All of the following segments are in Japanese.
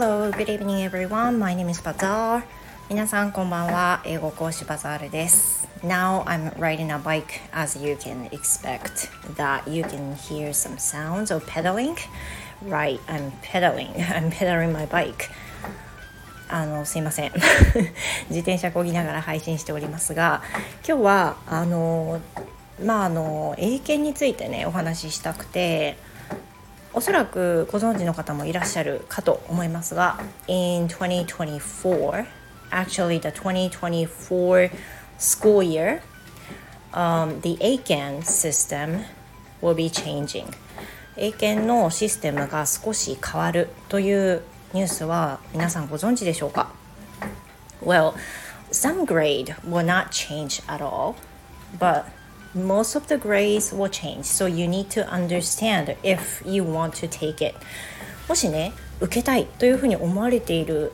Hello, good evening everyone. My name is Bazaar. 皆さんこんばんは。英語講師バザールです。Now I'm riding a bike as you can expect that you can hear some sounds of pedaling. Right, I'm pedaling. I'm pedaling my bike. あのすいません自転車こぎながら配信しておりますが今日はあのまああの英検についてねお話ししたくておそらくご存知の方もいらっしゃるかと思いますが In 2024 actually the 2024 school year um, the ACAN system will be changing 英検のシステムが少し変わるというニュースは皆さんご存知でしょうか Well, some grade will not change at all, but most of the grades will change. So you need to understand if you want to take it. もしね、受けたいというふうに思われている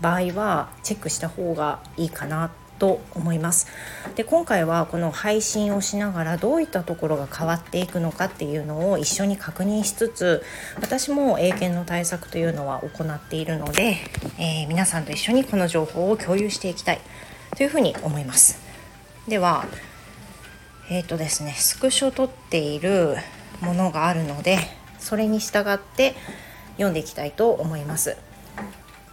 場合はチェックした方がいいかなと思いますで今回はこの配信をしながらどういったところが変わっていくのかっていうのを一緒に確認しつつ私も英検の対策というのは行っているので、えー、皆さんと一緒にこの情報を共有していきたいというふうに思いますではえっ、ー、とですねスクショ撮っているものがあるのでそれに従って読んでいきたいと思います。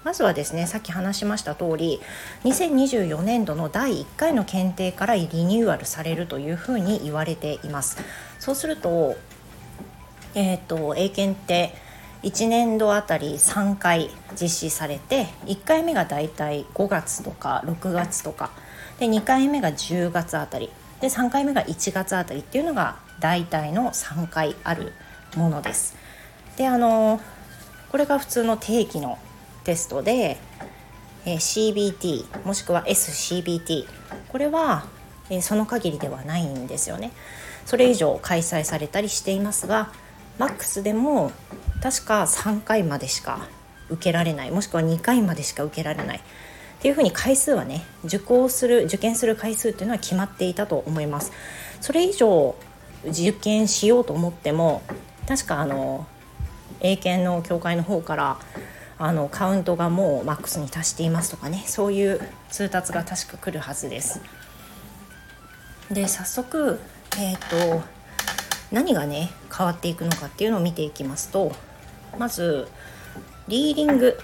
まずはですねさっき話しました通り2024年度の第1回の検定からリニューアルされるというふうに言われています。そうするとえっ、ー、と英検って1年度あたり3回実施されて1回目がだいたい5月とか6月とかで2回目が10月あたり。で3回目が1月あたりっていうのが大体の3回あるものです。であのこれが普通の定期のテストで、え CBT もしくは SCBT これは、えその限りではないんですよね。それ以上開催されたりしていますがマックスでも確か3回までしか受けられないもしくは2回までしか受けられないっていうふうに回数はね受講する受験する回数っていうのは決まっていたと思います。それ以上受験しようと思っても確かあの英検の協会の方からあのカウントがもうマックスに達していますとかねそういう通達が確か来るはずです。で早速えっ、ー、と何がね変わっていくのかっていうのを見ていきますとまずリーディング。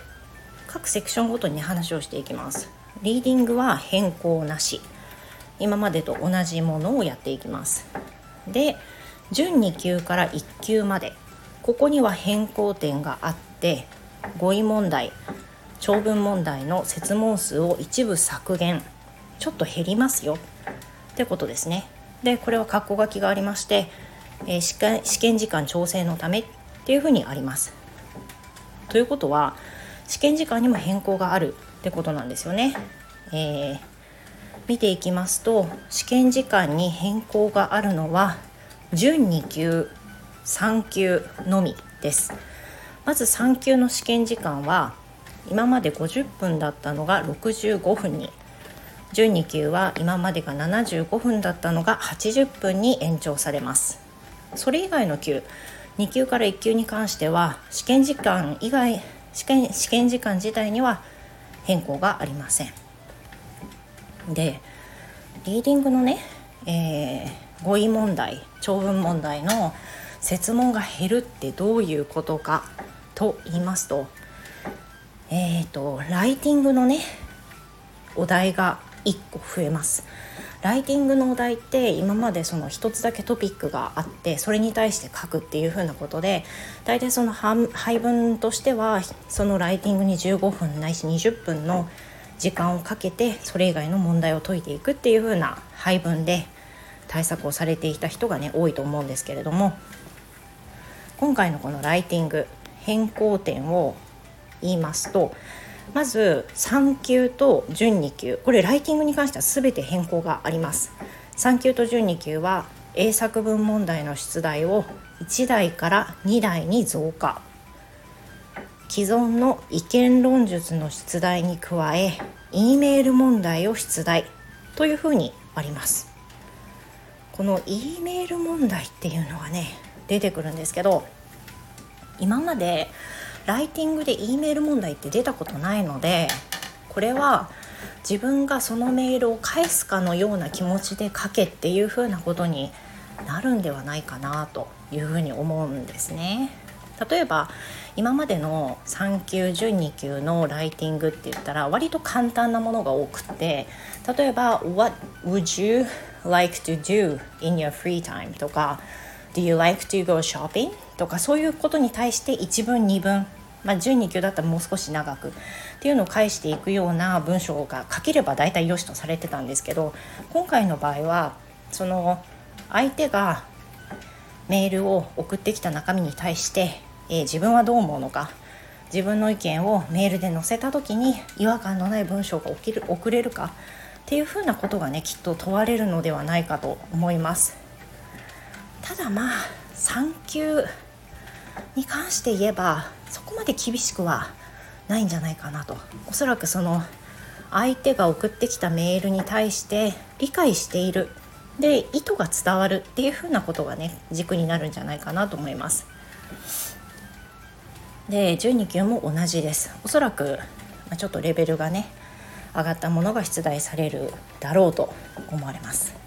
各セクションごとに話をしていきます。リーディングは変更なし。今までと同じものをやっていきます。で準2級から1級まで。ここには変更点があって語彙問題長文問題の設問数を一部削減。ちょっと減りますよ。ってことですね。でこれは括弧書きがありまして、えー、試験試験時間調整のためっていうふうにあります。ということは試験時間にも変更があるってことなんですよね。えー、見ていきますと試験時間に変更があるのは準2級3級のみです。まず3級の試験時間は今まで50分だったのが65分に準2級は今までが75分だったのが80分に延長されますそれ以外の級2級から1級に関しては試験時間以外試験試験時間自体には変更がありません。でリーディングのね、えー、語彙問題長文問題の設問が減るってどういうことかと言いますとえっ、ー、とライティングのねお題が1個増えます。ライティングのお題って今までその一つだけトピックがあってそれに対して書くっていうふうなことで大体その配分としてはそのライティングに15分ないし20分の時間をかけてそれ以外の問題を解いていくっていうふうな配分で対策をされていた人がね多いと思うんですけれども今回のこのライティング変更点を言いますとまず3級と準2級。これライティングに関しては全て変更があります。3級と準2級は英作文問題の出題を1台から2台に増加。既存の意見論述の出題に加え E メール問題を出題というふうにあります。この E メール問題っていうのがね出てくるんですけど今までライティングで E メール問題って出たことないのでこれは自分がそのメールを返すかのような気持ちで書けっていうふうなことになるんではないかなというふうに思うんですね。例えば今までの3級準2級のライティングって言ったら割と簡単なものが多くて例えば「What would you like to do in your free time?」とか「Do you like to go shopping?」とかそういうことに対して1文2文まあ、準2級だったらもう少し長くっていうのを返していくような文章が書ければ大体良しとされてたんですけど今回の場合はその相手がメールを送ってきた中身に対して、えー、自分はどう思うのか自分の意見をメールで載せた時に違和感のない文章が起きる送れるかっていうふうなことがねきっと問われるのではないかと思いますただまあ3級に関して言えばそこまで厳しくはないんじゃないかなと。おそらくその相手が送ってきたメールに対して理解している。で意図が伝わるっていうふうなことがね軸になるんじゃないかなと思います。で12級も同じです。おそらく、まあちょっとレベルがね上がったものが出題されるだろうと思われます。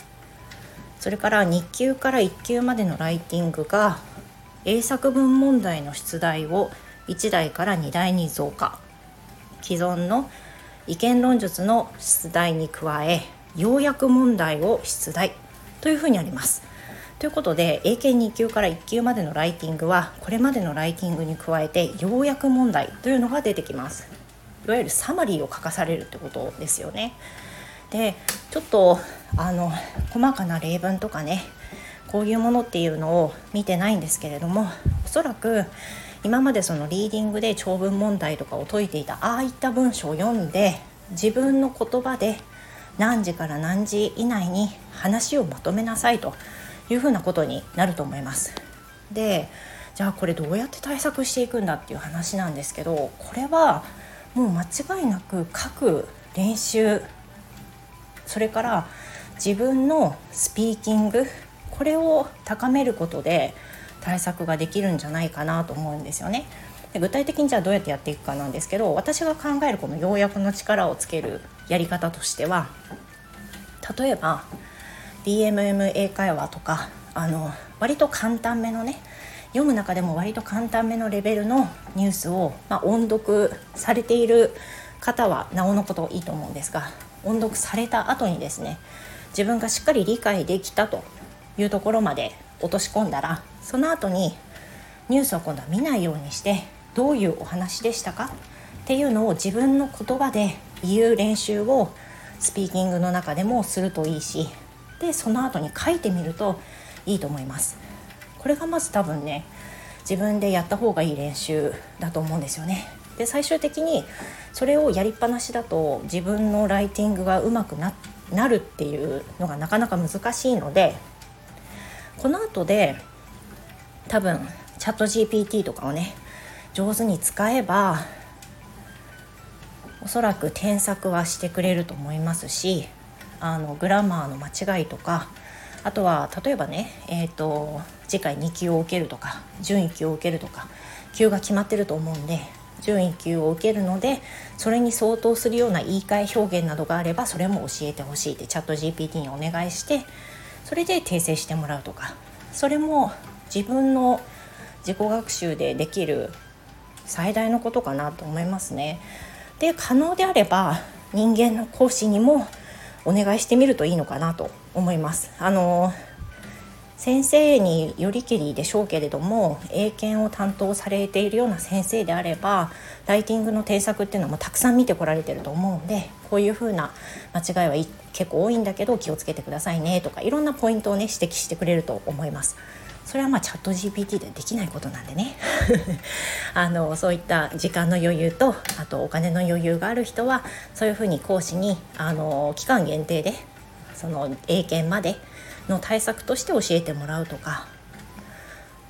それから2級から1級までのライティングが英作文問題の出題を1台から2台に増加既存の意見論述の出題に加え要約問題を出題というふうにあります。ということで英検2級から1級までのライティングはこれまでのライティングに加えて要約問題というのが出てきます。いわゆるサマリーを書かされるってことですよね。でちょっとあの細かな例文とかねこういうものっていうのを見てないんですけれどもおそらく今までそのリーディングで長文問題とかを解いていたああいった文章を読んで自分の言葉で何時から何時以内に話をまとめなさいというふうなことになると思います。でじゃあこれどうやって対策していくんだっていう話なんですけどこれはもう間違いなく書く練習それから自分のスピーキングこれを高めることで対策ができるんじゃないかなと思うんですよね。で具体的にじゃあどうやってやっていくかなんですけど私が考えるこの要約の力をつけるやり方としては例えば DMM 英会話とかあの割と簡単めのね読む中でも割と簡単めのレベルのニュースを、まあ、音読されている方はなおのこといいと思うんですが音読された後にですね自分がしっかり理解できたというところまで落とし込んだらその後にニュースを今度は見ないようにしてどういうお話でしたか？っていうのを自分の言葉で言う練習をスピーキングの中でもするといいしでその後に書いてみるといいと思います。これがまず多分ね自分でやった方がいい練習だと思うんですよね。で最終的にそれをやりっぱなしだと自分のライティングがうまくなるっていうのがなかなか難しいのでこの後で多分チャット GPT とかをね上手に使えばおそらく添削はしてくれると思いますしあのグラマーの間違いとかあとは例えばね、えーと、次回2級を受けるとか準1級を受けるとか級が決まってると思うんで準1級を受けるのでそれに相当するような言い換え表現などがあればそれも教えてほしいってチャット GPT にお願いしてそれで訂正してもらうとかそれも自分の自己学習でできる最大のことかなと思いますね。で可能であれば人間の講師にもお願いしてみるといいのかなと思います。あの先生によりきりでしょうけれども英検を担当されているような先生であればライティングの添削っていうのもたくさん見てこられてると思うんでこういうふうな間違いは結構多いんだけど気をつけてくださいねとかいろんなポイントをね指摘してくれると思います。それはまあチャット GPT でできないことなんでね あのそういった時間の余裕とあとお金の余裕がある人はそういうふうに講師にあの期間限定でその英検までの対策として教えてもらうとか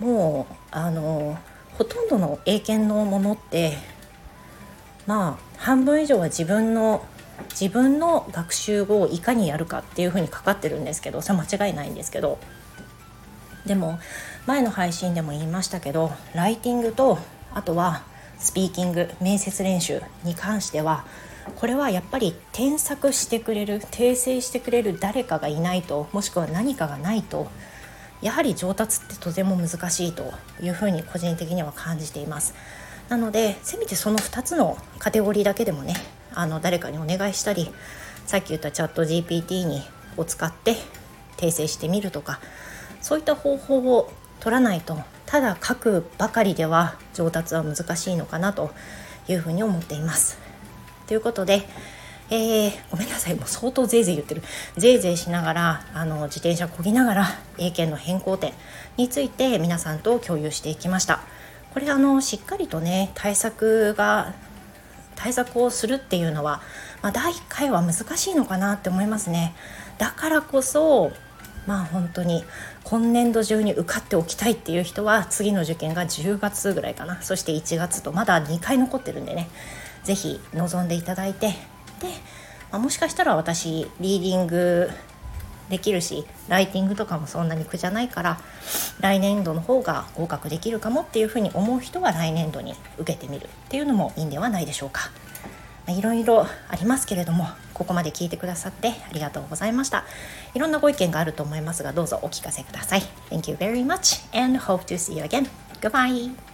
もうあのほとんどの英検のものってまあ半分以上は自分の自分の学習をいかにやるかっていうふうにかかってるんですけどそれ間違いないんですけどでも前の配信でも言いましたけどライティングとあとはスピーキング面接練習に関してはこれはやっぱり添削してくれる訂正してくれる誰かがいないともしくは何かがないとやはり上達ってとても難しいというふうに個人的には感じていますなのでせめてその2つのカテゴリーだけでもねあの誰かにお願いしたりさっき言ったチャット GPT にを使って訂正してみるとかそういった方法を取らないとただ書くばかりでは上達は難しいのかなというふうに思っています。ということで、えー、ごめんなさいもう相当ぜいぜい言ってる。ぜいぜいしながらあの自転車こぎながら英検の変更点について皆さんと共有していきました。これあのしっかりとね対策が対策をするっていうのは、まあ、第1回は難しいのかなって思いますね。だからこそまあ本当に今年度中に受かっておきたいっていう人は次の受験が10月ぐらいかな。そして1月とまだ2回残ってるんでね。是非臨んでいただいて。で、まあ、もしかしたら私リーディングできるしライティングとかもそんなに苦じゃないから来年度の方が合格できるかもっていうふうに思う人は来年度に受けてみるっていうのもいいんではないでしょうか。いろいろありますけれどもここまで聞いてくださってありがとうございました。いろんなご意見があると思いますがどうぞお聞かせください。Thank you very much and hope to see you again. Goodbye.